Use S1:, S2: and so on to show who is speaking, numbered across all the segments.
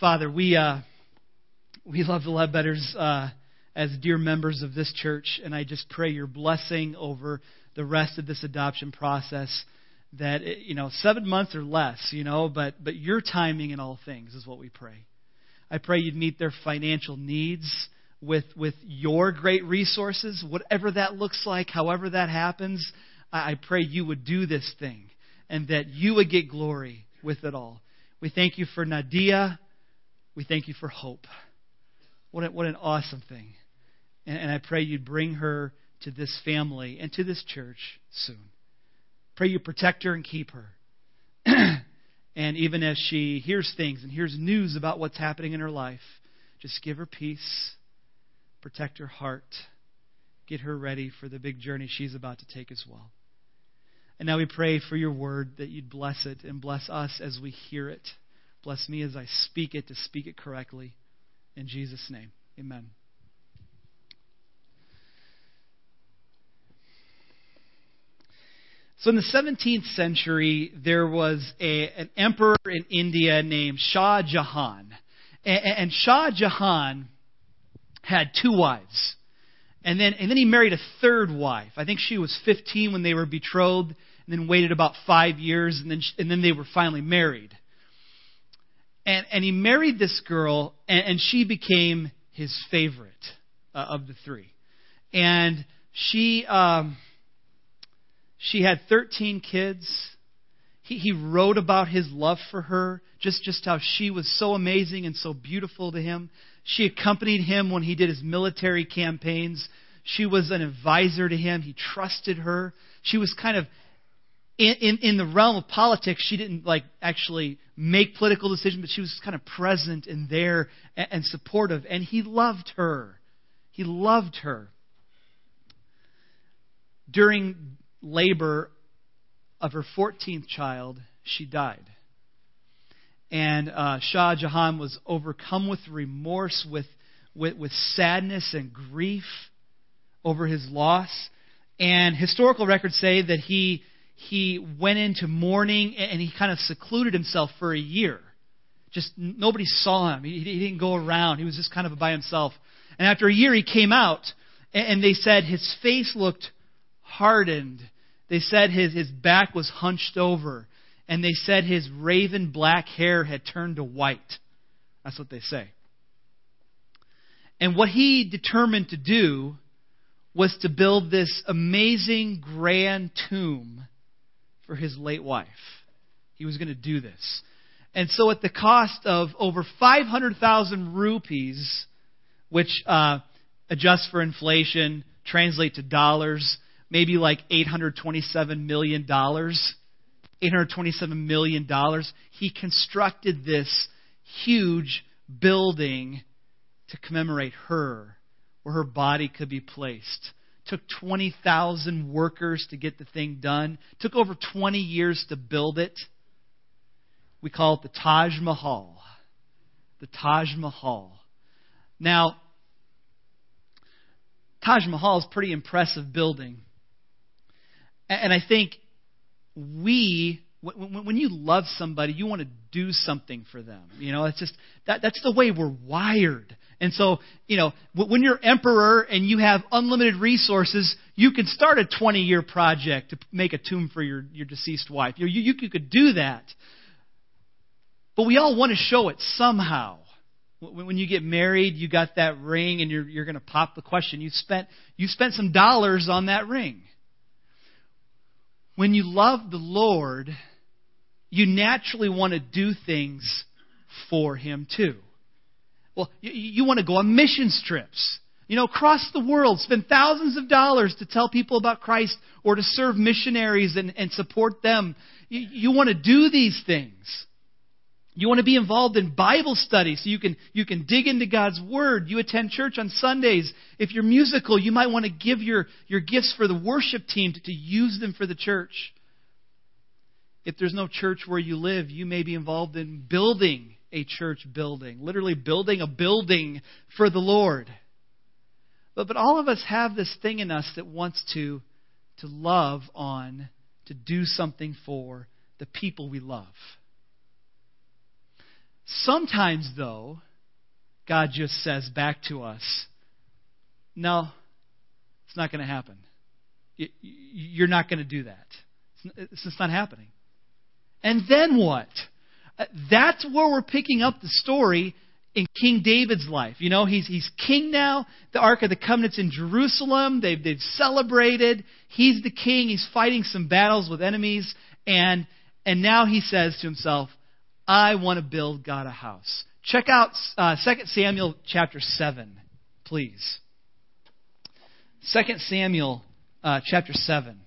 S1: Father, we uh, we love the Ledbetters uh, as dear members of this church, and I just pray your blessing over the rest of this adoption process. That you know, seven months or less, you know, but but your timing in all things is what we pray. I pray you'd meet their financial needs with with your great resources, whatever that looks like, however that happens. I, I pray you would do this thing, and that you would get glory with it all. We thank you for Nadia. We thank you for hope. What, a, what an awesome thing. And, and I pray you'd bring her to this family and to this church soon. Pray you protect her and keep her. and even as she hears things and hears news about what's happening in her life, just give her peace, protect her heart, get her ready for the big journey she's about to take as well. And now we pray for your word that you'd bless it and bless us as we hear it. Bless me as I speak it to speak it correctly. In Jesus' name, amen. So in the 17th century, there was a, an emperor in India named Shah Jahan. And, and Shah Jahan had two wives. And then, and then he married a third wife. I think she was 15 when they were betrothed, and then waited about five years, and then, and then they were finally married and, and he married this girl, and, and she became his favorite uh, of the three. And she um, she had 13 kids. He, he wrote about his love for her, just, just how she was so amazing and so beautiful to him. She accompanied him when he did his military campaigns. She was an advisor to him. He trusted her. She was kind of in, in, in the realm of politics, she didn't like actually make political decisions, but she was kind of present and there and, and supportive. And he loved her. He loved her. During labor of her 14th child, she died. And uh, Shah Jahan was overcome with remorse, with, with, with sadness and grief over his loss. And historical records say that he he went into mourning and he kind of secluded himself for a year. Just nobody saw him. He, he didn't go around. He was just kind of by himself. And after a year, he came out, and they said his face looked hardened. They said his, his back was hunched over. And they said his raven black hair had turned to white. That's what they say. And what he determined to do was to build this amazing grand tomb for his late wife. He was going to do this. And so, at the cost of over 500,000 rupees, which uh, adjusts for inflation, translate to dollars, maybe like $827 million. $827 million. He constructed this huge building to commemorate her, where her body could be placed took 20,000 workers to get the thing done. took over 20 years to build it. We call it the Taj Mahal. The Taj Mahal. Now, Taj Mahal is a pretty impressive building. And I think we, when you love somebody, you want to do something for them. You know, it's just, that, that's the way we're wired. And so, you know, when you're emperor and you have unlimited resources, you can start a 20 year project to make a tomb for your, your deceased wife. You, you, you could do that. But we all want to show it somehow. When you get married, you got that ring and you're, you're going to pop the question. You spent, you spent some dollars on that ring. When you love the Lord, you naturally want to do things for Him too. Well, you, you want to go on mission trips. You know, across the world, spend thousands of dollars to tell people about Christ or to serve missionaries and, and support them. You, you want to do these things. You want to be involved in Bible study so you can, you can dig into God's Word. You attend church on Sundays. If you're musical, you might want to give your, your gifts for the worship team to, to use them for the church. If there's no church where you live, you may be involved in building a church building, literally building a building for the Lord. But, but all of us have this thing in us that wants to, to love on, to do something for the people we love. Sometimes, though, God just says back to us, no, it's not going to happen. You're not going to do that. It's just not happening. And then what? Uh, that's where we're picking up the story in King David's life. You know, he's, he's king now. The Ark of the Covenant's in Jerusalem. They've, they've celebrated. He's the king. He's fighting some battles with enemies. And, and now he says to himself, I want to build God a house. Check out uh, 2 Samuel chapter 7, please. 2 Samuel uh, chapter 7.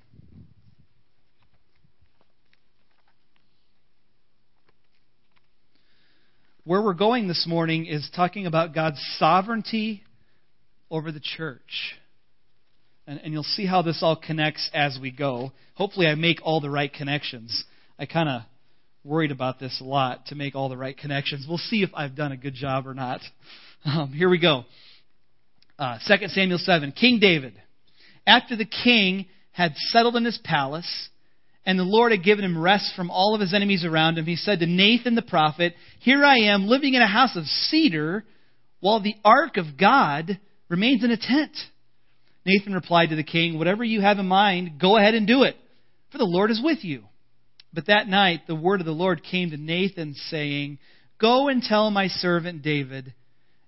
S1: Where we're going this morning is talking about God's sovereignty over the church. And, and you'll see how this all connects as we go. Hopefully, I make all the right connections. I kind of worried about this a lot to make all the right connections. We'll see if I've done a good job or not. Um, here we go. Uh, 2 Samuel 7. King David. After the king had settled in his palace, and the Lord had given him rest from all of his enemies around him, he said to Nathan the prophet, Here I am, living in a house of cedar, while the ark of God remains in a tent. Nathan replied to the king, Whatever you have in mind, go ahead and do it, for the Lord is with you. But that night the word of the Lord came to Nathan, saying, Go and tell my servant David,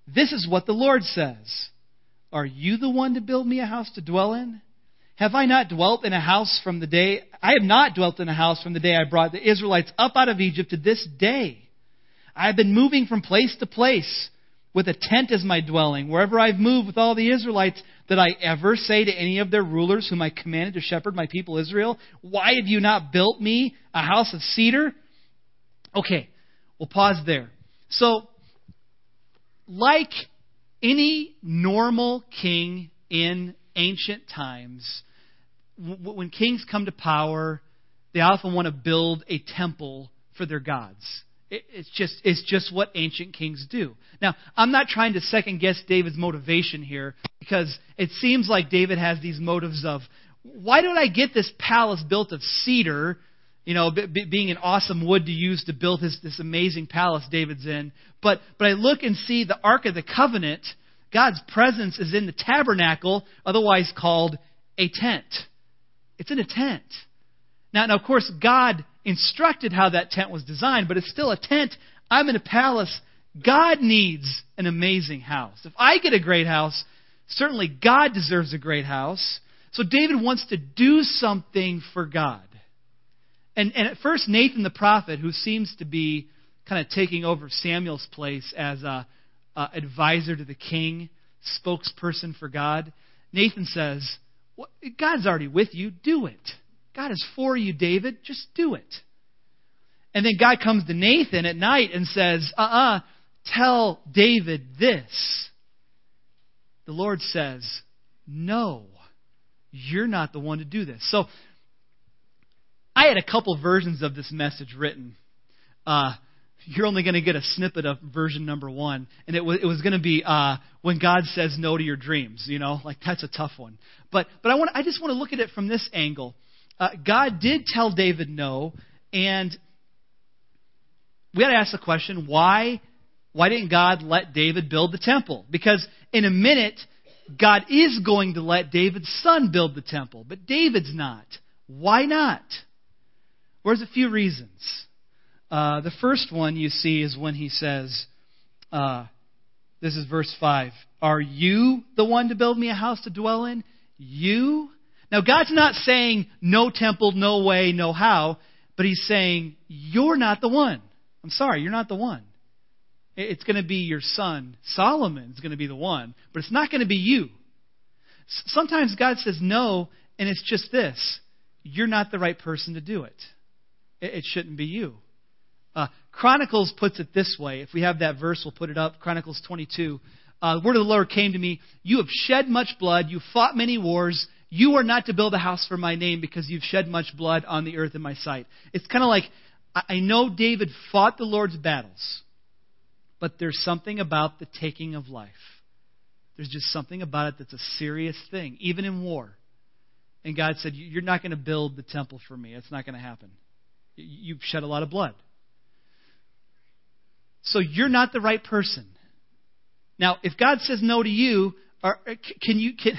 S1: This is what the Lord says. Are you the one to build me a house to dwell in? Have I not dwelt in a house from the day, I have not dwelt in a house from the day I brought the Israelites up out of Egypt to this day. I have been moving from place to place with a tent as my dwelling. Wherever I've moved with all the Israelites, did I ever say to any of their rulers whom I commanded to shepherd my people Israel, Why have you not built me a house of cedar? Okay, we'll pause there. So, like any normal king in ancient times, when kings come to power, they often want to build a temple for their gods. It's just, it's just what ancient kings do. Now, I'm not trying to second guess David's motivation here because it seems like David has these motives of, why don't I get this palace built of cedar, you know, b- b- being an awesome wood to use to build his, this amazing palace David's in. But, but I look and see the Ark of the Covenant, God's presence is in the tabernacle, otherwise called a tent. It's in a tent. Now, now, of course, God instructed how that tent was designed, but it's still a tent. I'm in a palace. God needs an amazing house. If I get a great house, certainly God deserves a great house. So David wants to do something for God. And, and at first, Nathan the prophet, who seems to be kind of taking over Samuel's place as a, a advisor to the king, spokesperson for God, Nathan says, well, God's already with you. Do it. God is for you, David. Just do it. And then God comes to Nathan at night and says, uh uh-uh, uh tell David this. The Lord says, no, you're not the one to do this. So, I had a couple versions of this message written. Uh, you're only going to get a snippet of version number one, and it was it was going to be uh, when God says no to your dreams. You know, like that's a tough one. But but I want I just want to look at it from this angle. Uh, God did tell David no, and we got to ask the question why why didn't God let David build the temple? Because in a minute, God is going to let David's son build the temple, but David's not. Why not? Well, there's a few reasons. Uh, the first one you see is when he says, uh, this is verse 5. Are you the one to build me a house to dwell in? You? Now, God's not saying no temple, no way, no how, but He's saying, You're not the one. I'm sorry, you're not the one. It's going to be your son, Solomon, is going to be the one, but it's not going to be you. Sometimes God says no, and it's just this you're not the right person to do it. It shouldn't be you. Uh, Chronicles puts it this way. If we have that verse, we'll put it up. Chronicles 22. Uh, the word of the Lord came to me. You have shed much blood. You fought many wars. You are not to build a house for my name because you've shed much blood on the earth in my sight. It's kind of like I know David fought the Lord's battles, but there's something about the taking of life. There's just something about it that's a serious thing, even in war. And God said, You're not going to build the temple for me. It's not going to happen. You've shed a lot of blood. So you're not the right person. Now, if God says no to you, are, uh, can you can,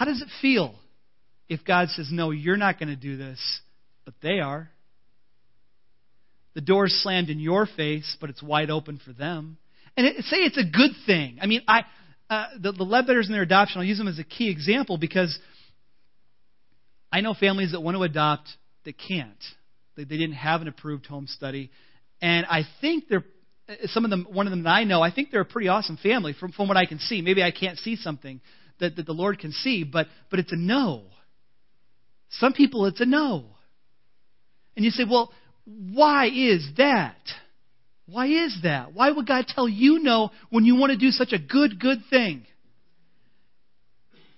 S1: how does it feel if God says no, you're not going to do this, but they are? The door's slammed in your face, but it's wide open for them. And it, say it's a good thing. I mean, I uh, the, the Ledbetters in their adoption, I'll use them as a key example because I know families that want to adopt that can't. They, they didn't have an approved home study, and I think they're some of them. One of them that I know, I think they're a pretty awesome family from from what I can see. Maybe I can't see something that, that the Lord can see, but but it's a no. Some people, it's a no. And you say, well, why is that? Why is that? Why would God tell you no when you want to do such a good, good thing?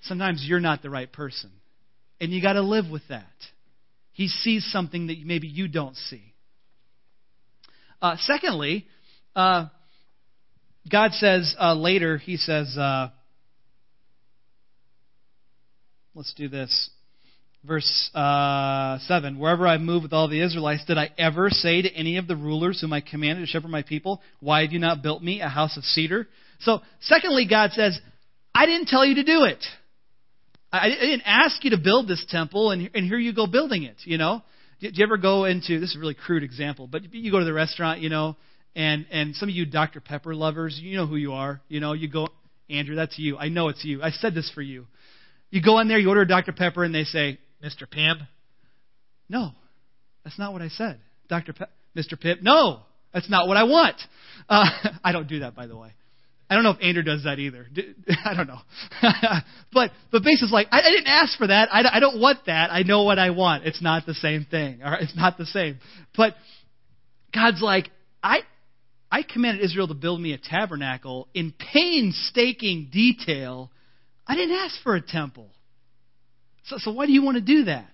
S1: Sometimes you're not the right person. And you got to live with that. He sees something that maybe you don't see. Uh, secondly, uh, God says uh, later, He says, uh, let's do this. Verse uh, 7 Wherever I move with all the Israelites, did I ever say to any of the rulers whom I commanded to shepherd my people, Why have you not built me a house of cedar? So, secondly, God says, I didn't tell you to do it. I, didn't ask you to build this temple, and, and here you go building it, you know? Do you ever go into, this is a really crude example, but you go to the restaurant, you know, and, and some of you Dr. Pepper lovers, you know who you are. You know, you go, Andrew, that's you. I know it's you. I said this for you. You go in there, you order a Dr. Pepper, and they say, Mr. Pimp. No, that's not what I said. Dr. Pe- Mr. Pip. No, that's not what I want. Uh, I don't do that, by the way. I don't know if Andrew does that either. I don't know. but but Base is like, I, I didn't ask for that. I, I don't want that. I know what I want. It's not the same thing. All right? It's not the same. But God's like, I I commanded Israel to build me a tabernacle in painstaking detail. I didn't ask for a temple. So, so why do you want to do that?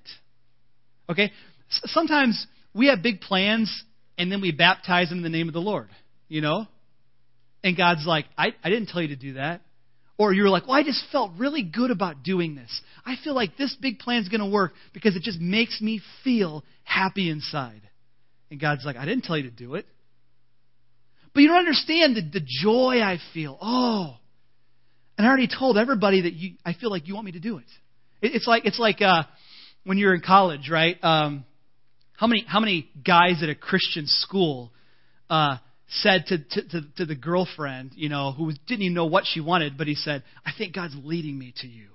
S1: Okay? Sometimes we have big plans and then we baptize them in the name of the Lord. You know? And God's like, I, I didn't tell you to do that. Or you're like, well, I just felt really good about doing this. I feel like this big plan's going to work because it just makes me feel happy inside. And God's like, I didn't tell you to do it. But you don't understand the, the joy I feel. Oh. And I already told everybody that you, I feel like you want me to do it. it it's like, it's like uh, when you're in college, right? Um, how many, how many guys at a Christian school uh, said to, to, to, to the girlfriend, you know, who didn't even know what she wanted, but he said, I think God's leading me to you.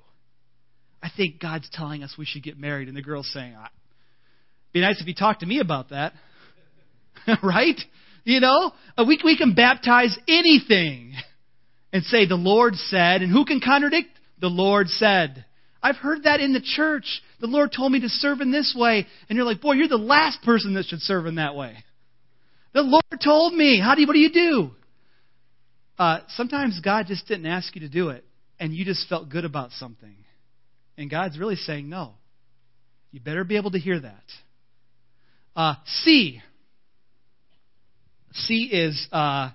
S1: I think God's telling us we should get married. And the girl's saying, be nice if you talked to me about that. right? You know, uh, we, we can baptize anything and say, the Lord said, and who can contradict? The Lord said. I've heard that in the church. The Lord told me to serve in this way. And you're like, boy, you're the last person that should serve in that way. The Lord told me. How do you, what do you do? Uh, sometimes God just didn't ask you to do it, and you just felt good about something. And God's really saying no. You better be able to hear that. Uh, C. C is, uh,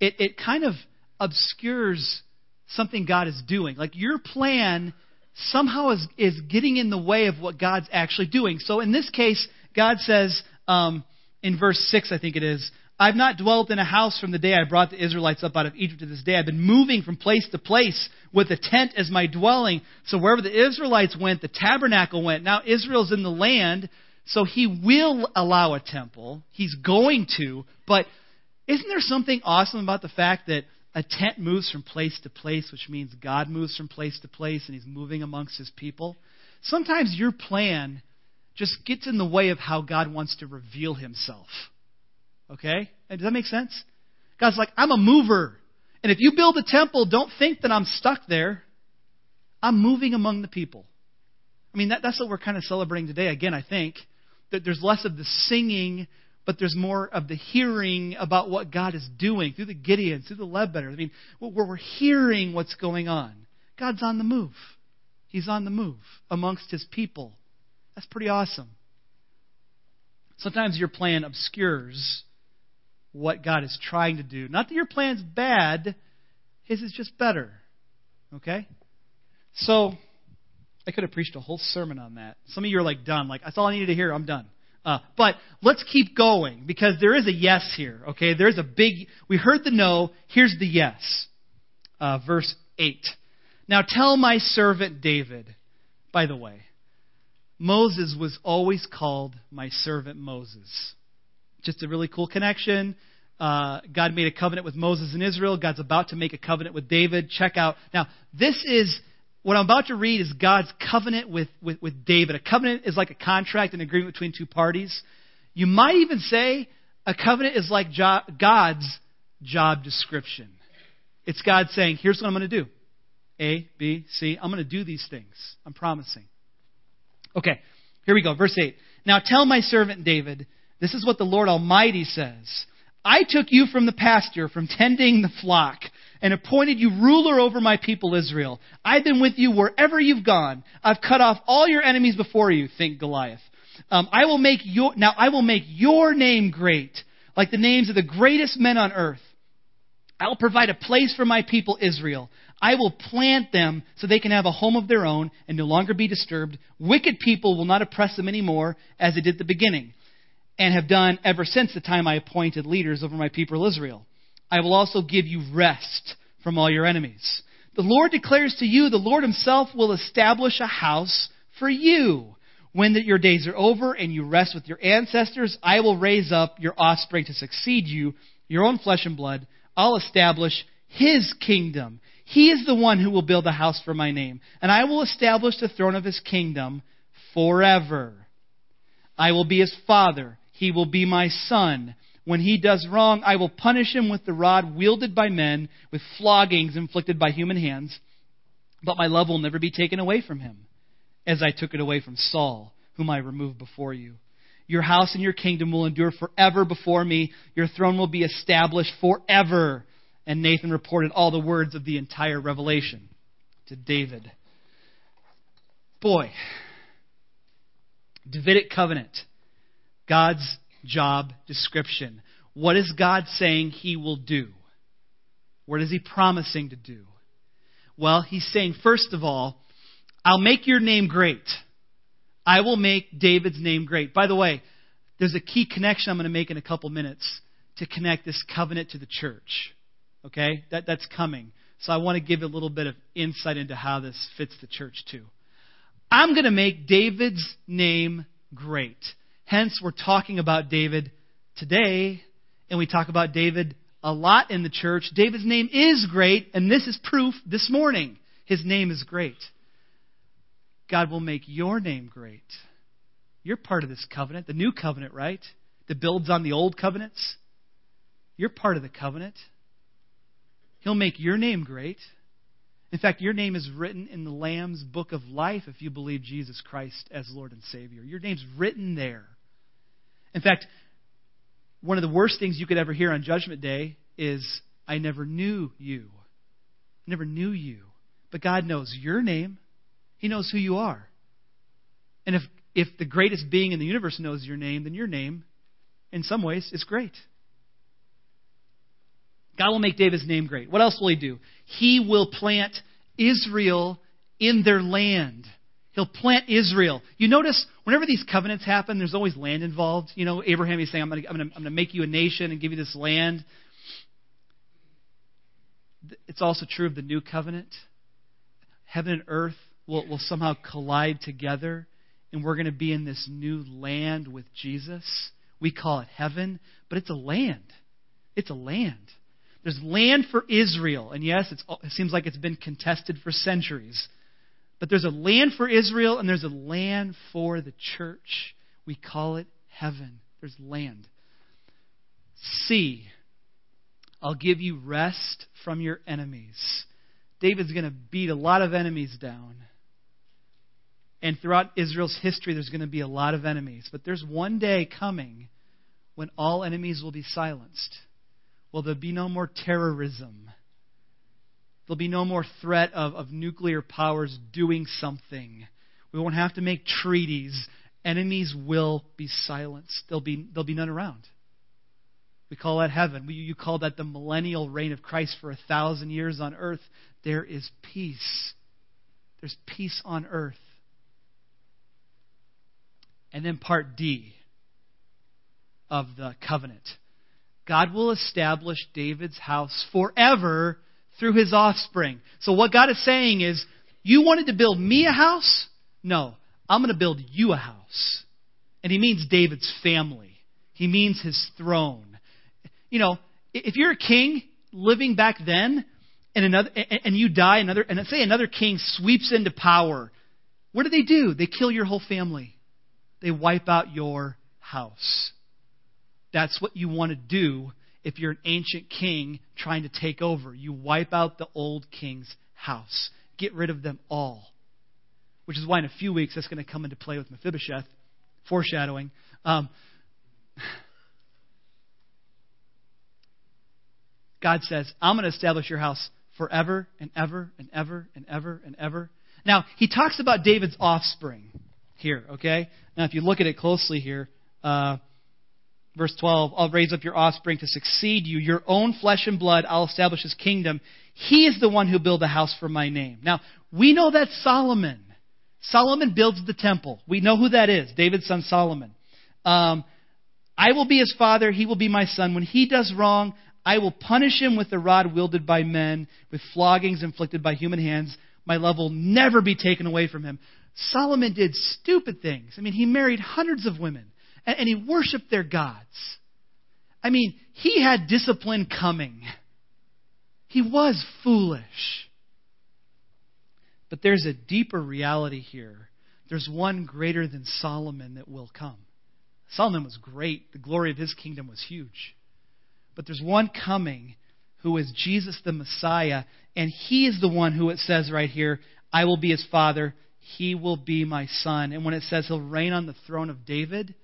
S1: it, it kind of obscures something God is doing. Like your plan somehow is, is getting in the way of what God's actually doing. So in this case, God says, um, in verse 6, I think it is, I've not dwelt in a house from the day I brought the Israelites up out of Egypt to this day. I've been moving from place to place with a tent as my dwelling. So wherever the Israelites went, the tabernacle went. Now Israel's in the land, so he will allow a temple. He's going to. But isn't there something awesome about the fact that a tent moves from place to place, which means God moves from place to place and he's moving amongst his people? Sometimes your plan just gets in the way of how God wants to reveal himself. Okay? Does that make sense? God's like, I'm a mover. And if you build a temple, don't think that I'm stuck there. I'm moving among the people. I mean, that, that's what we're kind of celebrating today. Again, I think that there's less of the singing, but there's more of the hearing about what God is doing through the Gideons, through the Ledbetter. I mean, we're hearing what's going on. God's on the move. He's on the move amongst his people. That's pretty awesome. Sometimes your plan obscures what God is trying to do. Not that your plan's bad, his is just better. Okay? So, I could have preached a whole sermon on that. Some of you are like done. Like, that's all I needed to hear. I'm done. Uh, but let's keep going because there is a yes here. Okay, there's a big. We heard the no. Here's the yes. Uh, verse eight. Now tell my servant David. By the way, Moses was always called my servant Moses. Just a really cool connection. Uh, God made a covenant with Moses and Israel. God's about to make a covenant with David. Check out. Now, this is what I'm about to read is God's covenant with, with, with David. A covenant is like a contract, an agreement between two parties. You might even say a covenant is like jo- God's job description. It's God saying, here's what I'm going to do A, B, C. I'm going to do these things. I'm promising. Okay, here we go. Verse 8. Now tell my servant David, this is what the Lord Almighty says. I took you from the pasture, from tending the flock and appointed you ruler over my people Israel. I've been with you wherever you've gone. I've cut off all your enemies before you, think Goliath. Um, I will make your, now I will make your name great, like the names of the greatest men on earth. I will provide a place for my people Israel. I will plant them so they can have a home of their own and no longer be disturbed. Wicked people will not oppress them anymore as they did at the beginning and have done ever since the time I appointed leaders over my people Israel. I will also give you rest from all your enemies. The Lord declares to you, the Lord Himself will establish a house for you. When the, your days are over and you rest with your ancestors, I will raise up your offspring to succeed you, your own flesh and blood. I'll establish His kingdom. He is the one who will build a house for my name, and I will establish the throne of His kingdom forever. I will be His father. He will be my son. When he does wrong, I will punish him with the rod wielded by men, with floggings inflicted by human hands. But my love will never be taken away from him, as I took it away from Saul, whom I removed before you. Your house and your kingdom will endure forever before me. Your throne will be established forever. And Nathan reported all the words of the entire revelation to David. Boy, Davidic covenant, God's job description. What is God saying he will do? What is he promising to do? Well, he's saying, first of all, I'll make your name great. I will make David's name great. By the way, there's a key connection I'm going to make in a couple minutes to connect this covenant to the church. Okay? That, that's coming. So I want to give a little bit of insight into how this fits the church too. I'm going to make David's name great. Hence, we're talking about David today, and we talk about David a lot in the church. David's name is great, and this is proof this morning. His name is great. God will make your name great. You're part of this covenant, the new covenant, right? That builds on the old covenants. You're part of the covenant. He'll make your name great. In fact, your name is written in the Lamb's book of life if you believe Jesus Christ as Lord and Savior. Your name's written there. In fact, one of the worst things you could ever hear on Judgment Day is, I never knew you. I never knew you. But God knows your name, He knows who you are. And if, if the greatest being in the universe knows your name, then your name, in some ways, is great. God will make David's name great. What else will He do? He will plant Israel in their land. He'll plant Israel. You notice whenever these covenants happen, there's always land involved. You know, Abraham is saying, I'm going, to, make you a nation and give you this land. It's also true of the new covenant. Heaven and earth will, will somehow collide together, and we're going to be in this new land with Jesus. We call it heaven, but it's a land. It's a land. There's land for Israel, and yes, it seems like it's been contested for centuries. But there's a land for Israel and there's a land for the church. We call it heaven. There's land. See, I'll give you rest from your enemies. David's going to beat a lot of enemies down. And throughout Israel's history, there's going to be a lot of enemies. But there's one day coming when all enemies will be silenced. Will there'll be no more terrorism? There'll be no more threat of, of nuclear powers doing something. We won't have to make treaties. Enemies will be silenced. There'll be, there'll be none around. We call that heaven. We, you call that the millennial reign of Christ for a thousand years on earth. There is peace. There's peace on earth. And then part D. of the covenant. God will establish David's house forever through his offspring. So what God is saying is, you wanted to build me a house? No, I'm going to build you a house. And he means David's family. He means his throne. You know, if you're a king living back then, and another and you die, another and say another king sweeps into power, what do they do? They kill your whole family. They wipe out your house. That's what you want to do if you're an ancient king trying to take over. You wipe out the old king's house. Get rid of them all. Which is why in a few weeks that's going to come into play with Mephibosheth, foreshadowing. Um, God says, I'm going to establish your house forever and ever and ever and ever and ever. Now, he talks about David's offspring here, okay? Now, if you look at it closely here, uh, verse 12, I'll raise up your offspring to succeed you, your own flesh and blood, I'll establish his kingdom. He is the one who built the house for my name. Now, we know that's Solomon. Solomon builds the temple. We know who that is, David's son Solomon. Um, I will be his father, he will be my son. When he does wrong, I will punish him with the rod wielded by men, with floggings inflicted by human hands. My love will never be taken away from him. Solomon did stupid things. I mean, he married hundreds of women, and, and he worshiped their gods. I mean, he had discipline coming. He was foolish. But there's a deeper reality here. There's one greater than Solomon that will come. Solomon was great, the glory of his kingdom was huge. But there's one coming who is Jesus the Messiah, and he is the one who it says right here, I will be his father, he will be my son. And when it says he'll reign on the throne of David,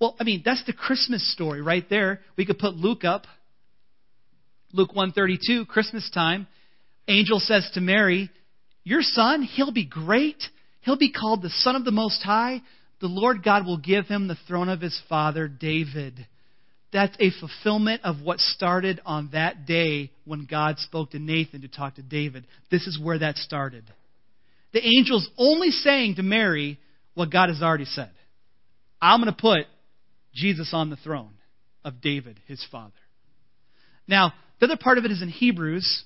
S1: well, I mean, that's the Christmas story right there. We could put Luke up. Luke 132, Christmas time. Angel says to Mary, Your son, he'll be great. He'll be called the Son of the Most High. The Lord God will give him the throne of his father David. That's a fulfillment of what started on that day when God spoke to Nathan to talk to David. This is where that started. The angel's only saying to Mary what God has already said I'm going to put Jesus on the throne of David, his father. Now, the other part of it is in Hebrews.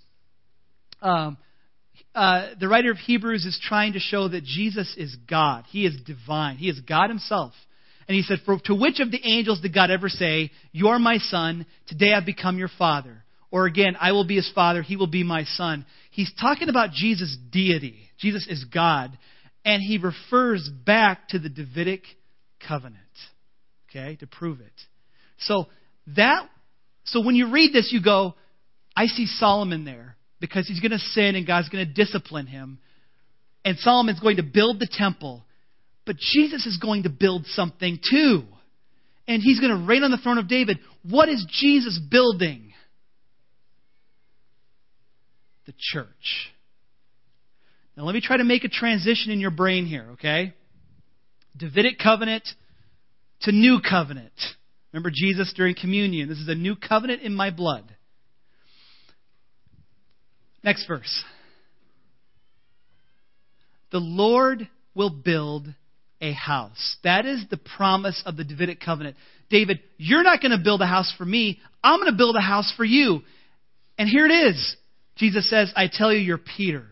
S1: Um, uh, the writer of Hebrews is trying to show that Jesus is God. He is divine. He is God himself. And he said, For to which of the angels did God ever say, You are my son, today I've become your father? Or again, I will be his father, he will be my son. He's talking about Jesus' deity. Jesus is God. And he refers back to the Davidic covenant. Okay, to prove it. So that so when you read this, you go, I see Solomon there because he's going to sin and God's going to discipline him. And Solomon's going to build the temple. But Jesus is going to build something too. And he's going to reign on the throne of David. What is Jesus building? The church. Now, let me try to make a transition in your brain here, okay? Davidic covenant to new covenant. Remember Jesus during communion. This is a new covenant in my blood. Next verse. The Lord will build a house. That is the promise of the Davidic covenant. David, you're not going to build a house for me. I'm going to build a house for you. And here it is. Jesus says, I tell you, you're Peter.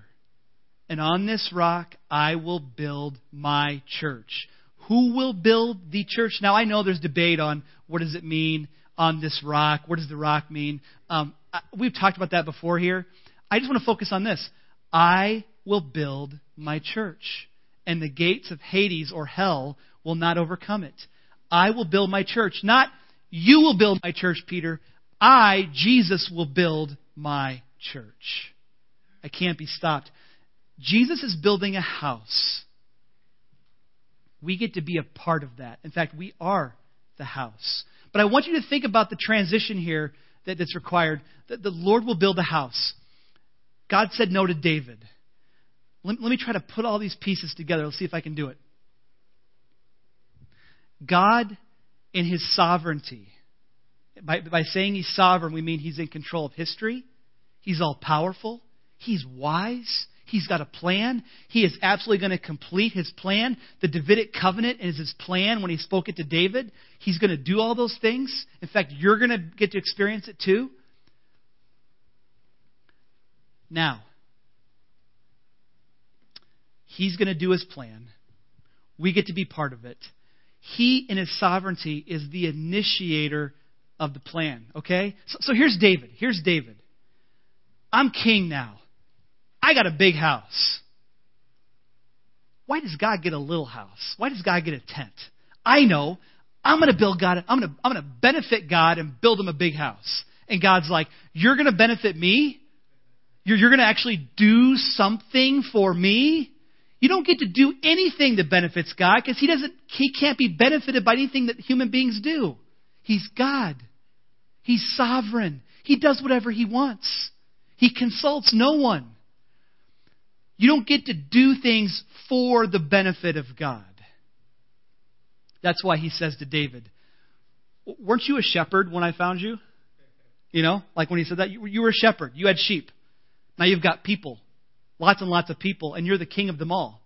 S1: And on this rock I will build my church. Who will build the church? Now I know there's debate on what does it mean on this rock. What does the rock mean? Um, we've talked about that before here. I just want to focus on this. I will build my church and the gates of Hades or hell will not overcome it. I will build my church. Not you will build my church, Peter. I, Jesus, will build my church. I can't be stopped. Jesus is building a house. We get to be a part of that. In fact, we are the house. But I want you to think about the transition here that, that's required. That the Lord will build a house. God said no to David. Let, let me try to put all these pieces together. Let's see if I can do it. God, in his sovereignty, by, by saying he's sovereign, we mean he's in control of history, he's all powerful, he's wise, He's got a plan. He is absolutely going to complete his plan. The Davidic covenant is his plan when he spoke it to David. He's going to do all those things. In fact, you're going to get to experience it too. Now, he's going to do his plan. We get to be part of it. He, in his sovereignty, is the initiator of the plan. Okay? So, so here's David. Here's David. I'm king now. I got a big house. Why does God get a little house? Why does God get a tent? I know. I'm going to build God. I'm going to, I'm going to benefit God and build him a big house. And God's like, You're going to benefit me? You're, you're going to actually do something for me? You don't get to do anything that benefits God because he doesn't he can't be benefited by anything that human beings do. He's God. He's sovereign. He does whatever he wants. He consults no one. You don't get to do things for the benefit of God. That's why he says to David, Weren't you a shepherd when I found you? You know, like when he said that, you, were a shepherd. You had sheep. Now you've got people, lots and lots of people, and you're the king of them all.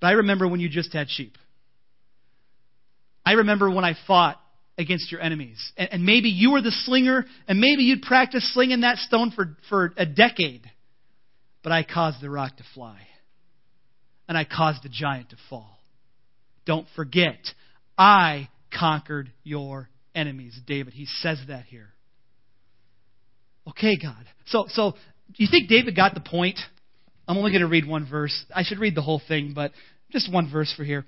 S1: But I remember when you just had sheep. I remember when I fought against your enemies. And, and maybe you were the slinger, and maybe you'd practiced slinging that stone for, for a decade. But I caused the rock to fly. And I caused the giant to fall. Don't forget, I conquered your enemies, David. He says that here. Okay, God. So, so do you think David got the point? I'm only going to read one verse. I should read the whole thing, but just one verse for here.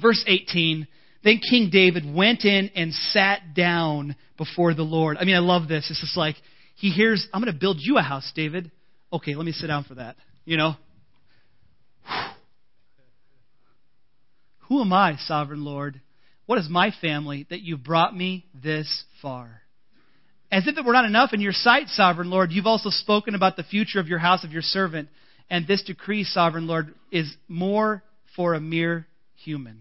S1: Verse 18. Then King David went in and sat down before the Lord. I mean, I love this. It's just like, he hears, I'm going to build you a house, David. Okay, let me sit down for that. You know? Who am I, sovereign Lord? What is my family that you've brought me this far? As if it were not enough in your sight, sovereign Lord, you've also spoken about the future of your house of your servant. And this decree, sovereign Lord, is more for a mere human.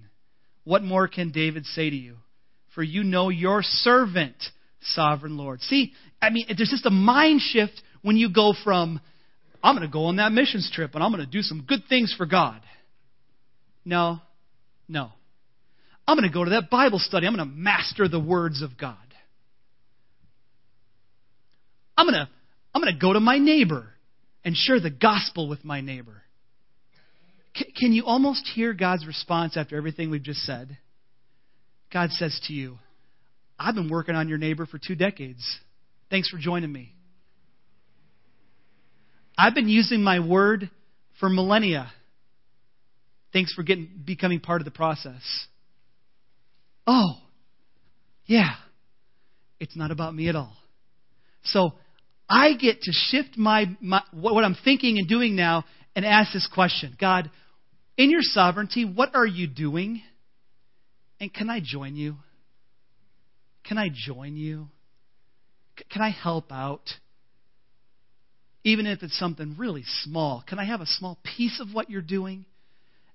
S1: What more can David say to you? For you know your servant, sovereign Lord. See, I mean, there's just a mind shift when you go from, I'm going to go on that missions trip and I'm going to do some good things for God. No, no. I'm going to go to that Bible study. I'm going to master the words of God. I'm going to, I'm going to go to my neighbor and share the gospel with my neighbor. C- can you almost hear God's response after everything we've just said? God says to you, I've been working on your neighbor for two decades. Thanks for joining me. I've been using my word for millennia. Thanks for getting, becoming part of the process. Oh, yeah. It's not about me at all. So I get to shift my, my what I'm thinking and doing now and ask this question God, in your sovereignty, what are you doing? And can I join you? Can I join you? Can I help out? Even if it's something really small, can I have a small piece of what you're doing?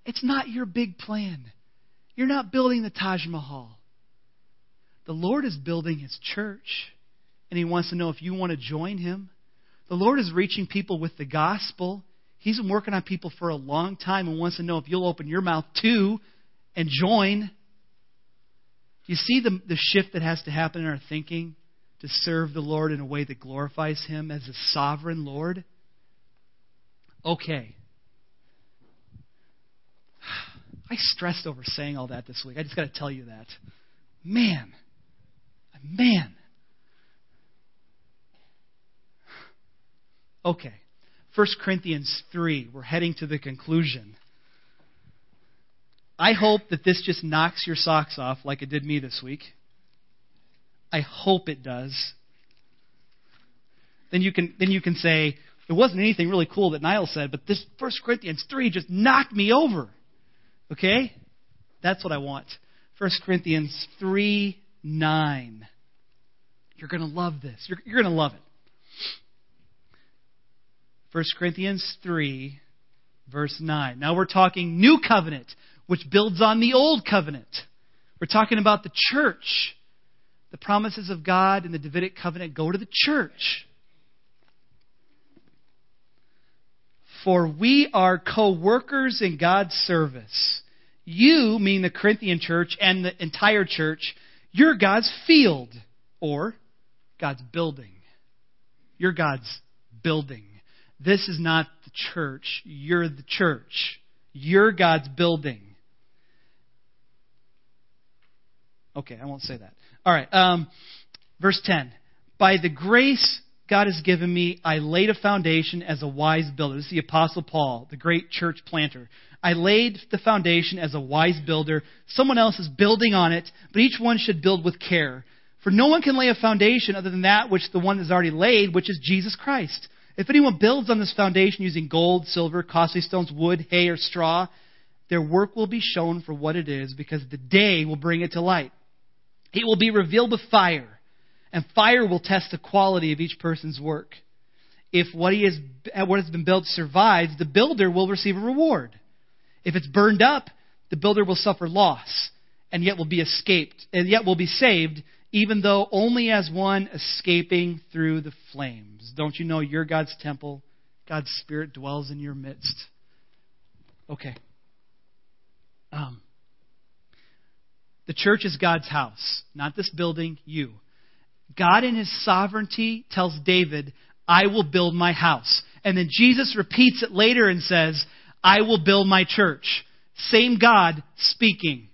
S1: It's not your big plan. You're not building the Taj Mahal. The Lord is building His church, and He wants to know if you want to join Him. The Lord is reaching people with the gospel, He's been working on people for a long time and wants to know if you'll open your mouth too and join. Do you see the, the shift that has to happen in our thinking to serve the Lord in a way that glorifies Him as a sovereign Lord? Okay. I stressed over saying all that this week. I just got to tell you that. Man. Man. Okay. 1 Corinthians 3. We're heading to the conclusion. I hope that this just knocks your socks off like it did me this week. I hope it does. Then you can then you can say it wasn't anything really cool that Niall said, but this 1 Corinthians 3 just knocked me over. Okay? That's what I want. 1 Corinthians 3 9. You're going to love this. You're, you're going to love it. 1 Corinthians 3, verse 9. Now we're talking new covenant, which builds on the old covenant. We're talking about the church. The promises of God in the Davidic covenant go to the church. For we are co workers in God's service. You, mean the Corinthian church and the entire church, you're God's field or God's building. You're God's building. This is not the church. You're the church. You're God's building. Okay, I won't say that. All right. Um, verse 10. By the grace God has given me, I laid a foundation as a wise builder. This is the Apostle Paul, the great church planter. I laid the foundation as a wise builder. Someone else is building on it, but each one should build with care. For no one can lay a foundation other than that which the one has already laid, which is Jesus Christ. If anyone builds on this foundation using gold, silver, costly stones, wood, hay, or straw, their work will be shown for what it is, because the day will bring it to light. It will be revealed with fire and fire will test the quality of each person's work. If what, he has, what has been built survives, the builder will receive a reward. If it's burned up, the builder will suffer loss, and yet will be escaped, and yet will be saved, even though only as one escaping through the flames. Don't you know you're God's temple? God's Spirit dwells in your midst. Okay. Um, the church is God's house, not this building, you. God in his sovereignty tells David, I will build my house. And then Jesus repeats it later and says, I will build my church. Same God speaking.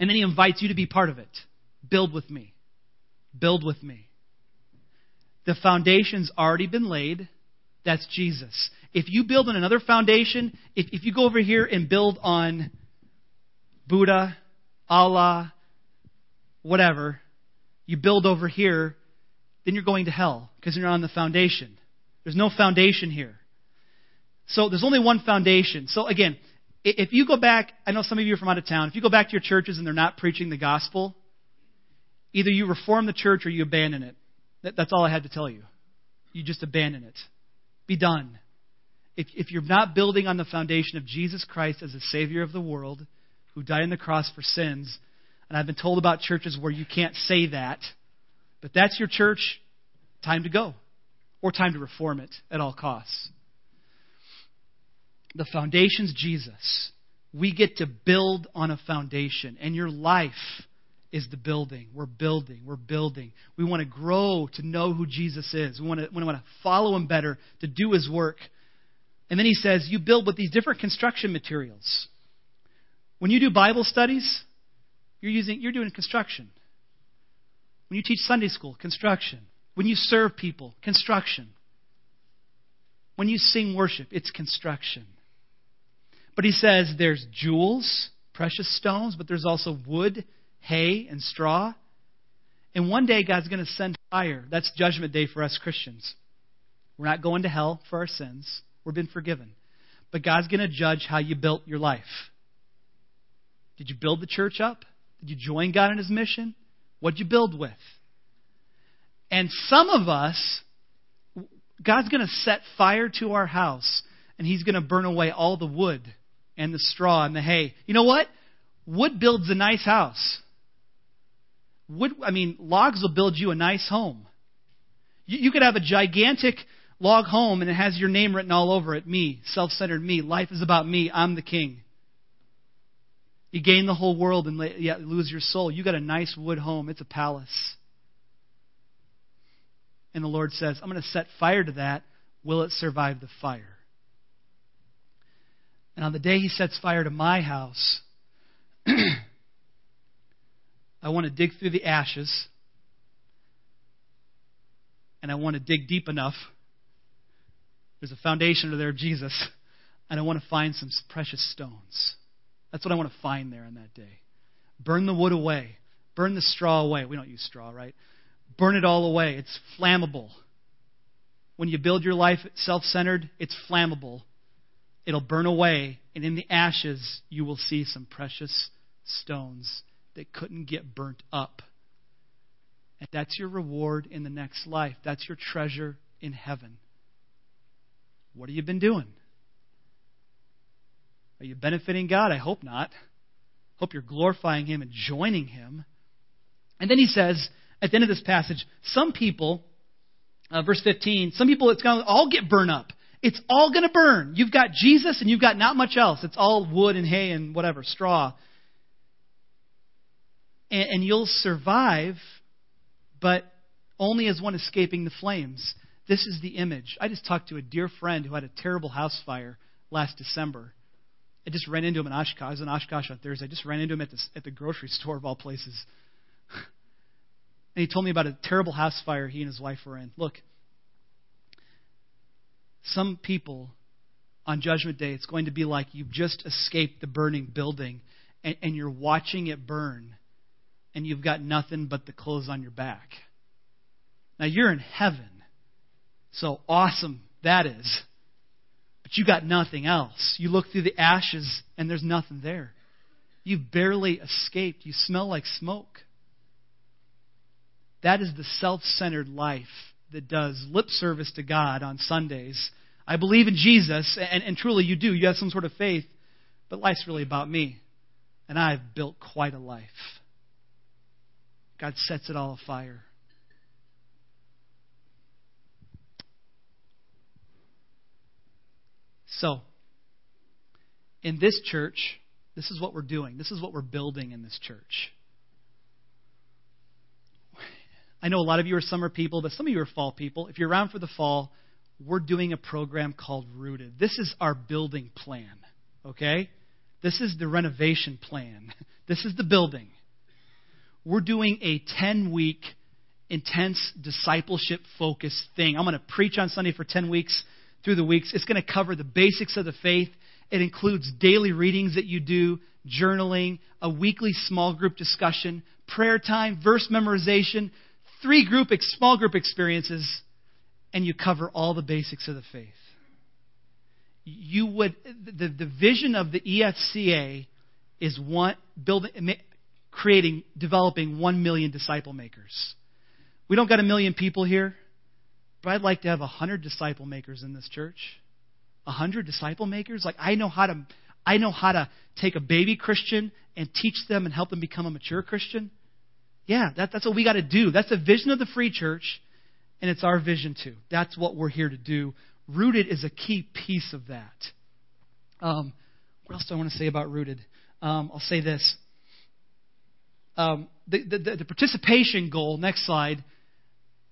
S1: And then he invites you to be part of it. Build with me. Build with me. The foundation's already been laid. That's Jesus. If you build on another foundation, if, if you go over here and build on Buddha, Allah, whatever, you build over here, then you're going to hell because you're on the foundation. There's no foundation here. So there's only one foundation. So again, if you go back, I know some of you are from out of town, if you go back to your churches and they're not preaching the gospel, either you reform the church or you abandon it. That's all I had to tell you. You just abandon it. Be done. If, if you're not building on the foundation of Jesus Christ as the Savior of the world, who died on the cross for sins, and I've been told about churches where you can't say that, but that's your church, time to go. Or time to reform it at all costs. The foundation's Jesus. We get to build on a foundation, and your life is the building. We're building. We're building. We want to grow to know who Jesus is. We want to, we want to follow him better, to do his work. And then he says, You build with these different construction materials. When you do Bible studies, you're using you're doing construction. When you teach Sunday school, construction. When you serve people, construction. When you sing worship, it's construction. But he says there's jewels, precious stones, but there's also wood, hay, and straw. And one day God's going to send fire. That's judgment day for us Christians. We're not going to hell for our sins. We've been forgiven. But God's going to judge how you built your life. Did you build the church up? Did you join God in His mission? What'd you build with? And some of us, God's going to set fire to our house, and He's going to burn away all the wood and the straw and the hay. You know what? Wood builds a nice house. Wood, I mean, logs will build you a nice home. You, you could have a gigantic log home and it has your name written all over it me, self centered me. Life is about me. I'm the king. You gain the whole world and yet lose your soul. You got a nice wood home. It's a palace. And the Lord says, I'm going to set fire to that. Will it survive the fire? And on the day He sets fire to my house, I want to dig through the ashes. And I want to dig deep enough. There's a foundation under there of Jesus. And I want to find some precious stones. That's what I want to find there on that day. Burn the wood away. Burn the straw away. We don't use straw, right? Burn it all away. It's flammable. When you build your life self centered, it's flammable. It'll burn away, and in the ashes, you will see some precious stones that couldn't get burnt up. And that's your reward in the next life. That's your treasure in heaven. What have you been doing? Are you benefiting God? I hope not. Hope you're glorifying Him and joining Him. And then he says at the end of this passage, some people, uh, verse 15, some people it's going to all get burned up. It's all going to burn. You've got Jesus and you've got not much else. It's all wood and hay and whatever, straw. And, and you'll survive, but only as one escaping the flames. This is the image. I just talked to a dear friend who had a terrible house fire last December. I just ran into him in Oshkosh. I was in Oshkosh on Thursday. I just ran into him at the, at the grocery store of all places. and he told me about a terrible house fire he and his wife were in. Look, some people on Judgment Day, it's going to be like you've just escaped the burning building and, and you're watching it burn and you've got nothing but the clothes on your back. Now you're in heaven. So awesome that is. But you got nothing else. You look through the ashes and there's nothing there. You've barely escaped. You smell like smoke. That is the self centered life that does lip service to God on Sundays. I believe in Jesus, and, and truly you do. You have some sort of faith, but life's really about me. And I've built quite a life. God sets it all afire. So, in this church, this is what we're doing. This is what we're building in this church. I know a lot of you are summer people, but some of you are fall people. If you're around for the fall, we're doing a program called Rooted. This is our building plan, okay? This is the renovation plan. This is the building. We're doing a 10 week intense discipleship focused thing. I'm going to preach on Sunday for 10 weeks through the weeks. It's going to cover the basics of the faith. It includes daily readings that you do, journaling, a weekly small group discussion, prayer time, verse memorization, three group small group experiences, and you cover all the basics of the faith. You would the, the vision of the EFCA is one building creating developing 1 million disciple makers. We don't got a million people here. But I'd like to have a hundred disciple makers in this church. A hundred disciple makers? Like I know how to I know how to take a baby Christian and teach them and help them become a mature Christian. Yeah, that, that's what we got to do. That's the vision of the free church, and it's our vision too. That's what we're here to do. Rooted is a key piece of that. Um, what else do I want to say about Rooted? Um, I'll say this. Um, the, the, the participation goal, next slide,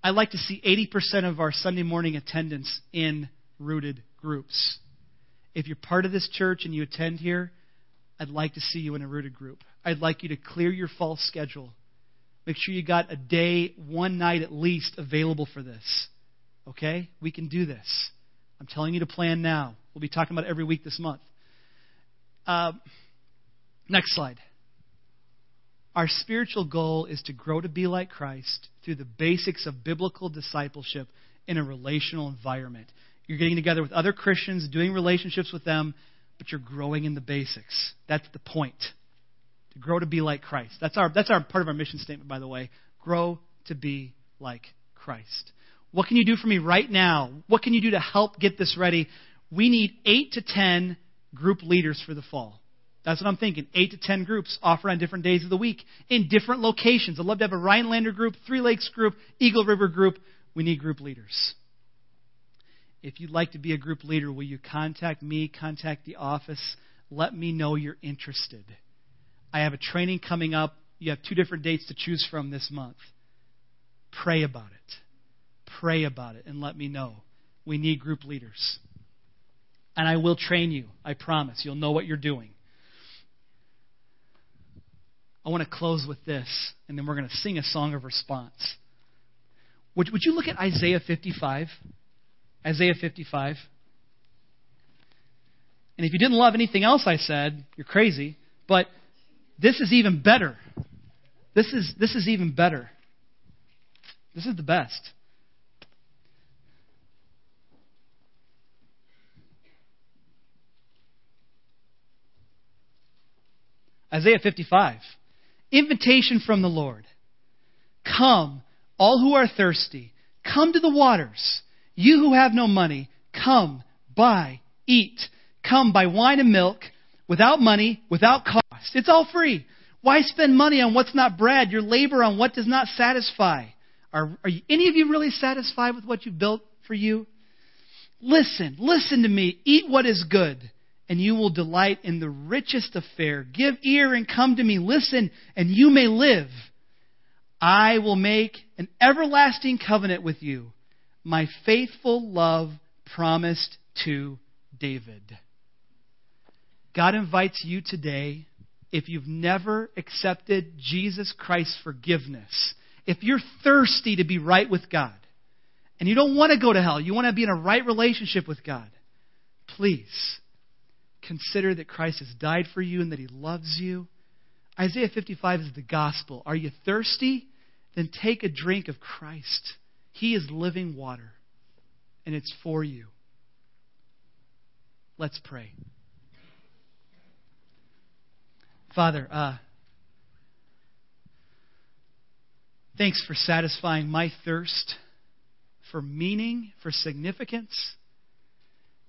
S1: I like to see 80% of our Sunday morning attendance in rooted groups. If you're part of this church and you attend here, I'd like to see you in a rooted group. I'd like you to clear your fall schedule. Make sure you got a day, one night at least, available for this. Okay? We can do this. I'm telling you to plan now. We'll be talking about every week this month. Uh, next slide. Our spiritual goal is to grow to be like Christ through the basics of biblical discipleship in a relational environment. You're getting together with other Christians, doing relationships with them, but you're growing in the basics. That's the point. To grow to be like Christ. That's our, that's our part of our mission statement, by the way. Grow to be like Christ. What can you do for me right now? What can you do to help get this ready? We need eight to ten group leaders for the fall. That's what I'm thinking. Eight to ten groups offered on different days of the week in different locations. I'd love to have a Rhinelander group, Three Lakes group, Eagle River group. We need group leaders. If you'd like to be a group leader, will you contact me, contact the office? Let me know you're interested. I have a training coming up. You have two different dates to choose from this month. Pray about it. Pray about it and let me know. We need group leaders. And I will train you. I promise. You'll know what you're doing. I want to close with this, and then we're going to sing a song of response. Would, would you look at Isaiah 55? Isaiah 55. And if you didn't love anything else I said, you're crazy. But this is even better. This is, this is even better. This is the best. Isaiah 55. Invitation from the Lord. Come, all who are thirsty, come to the waters. You who have no money, come, buy, eat. Come, buy wine and milk without money, without cost. It's all free. Why spend money on what's not bread, your labor on what does not satisfy? Are, are you, any of you really satisfied with what you built for you? Listen, listen to me. Eat what is good, and you will delight in the richest affair. Give ear and come to me. Listen, and you may live. I will make an everlasting covenant with you, my faithful love promised to David. God invites you today, if you've never accepted Jesus Christ's forgiveness, if you're thirsty to be right with God, and you don't want to go to hell, you want to be in a right relationship with God, please consider that Christ has died for you and that he loves you. Isaiah 55 is the gospel. Are you thirsty? Then take a drink of Christ. He is living water, and it's for you. Let's pray. Father, uh, thanks for satisfying my thirst for meaning, for significance.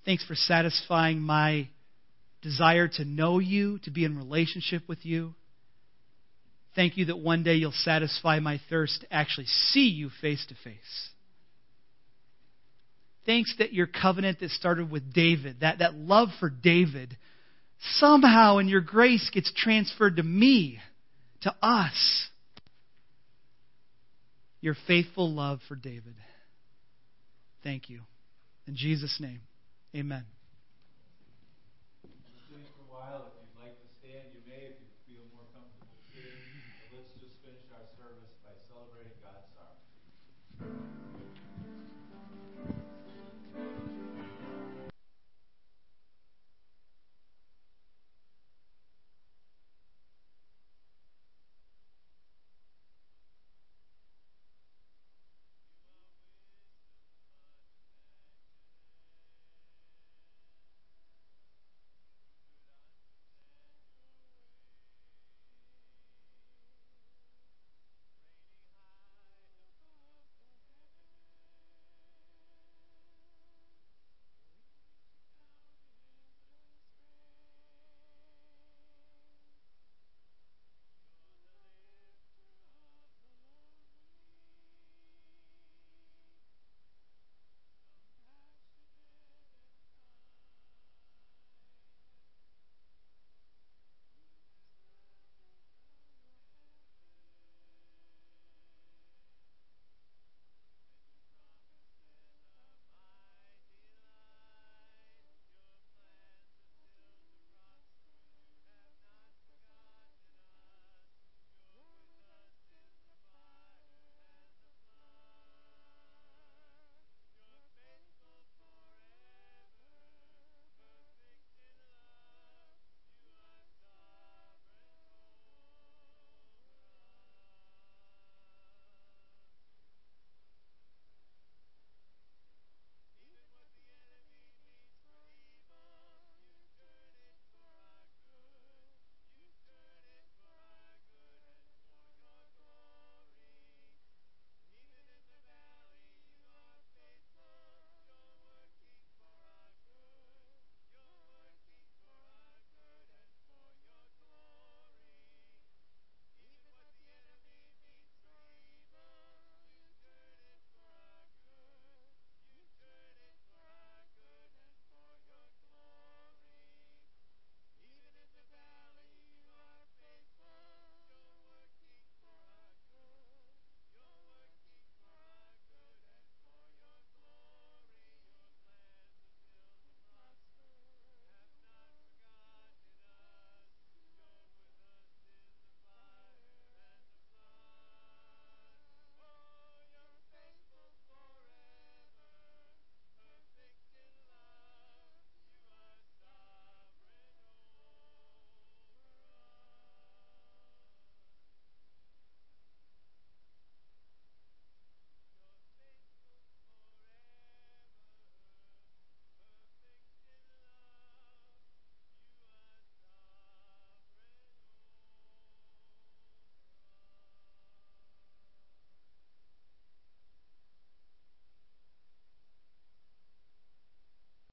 S1: Thanks for satisfying my desire to know you, to be in relationship with you. Thank you that one day you'll satisfy my thirst to actually see you face to face. Thanks that your covenant that started with David, that, that love for David, somehow in your grace gets transferred to me, to us. Your faithful love for David. Thank you. In Jesus' name, amen.
S2: While.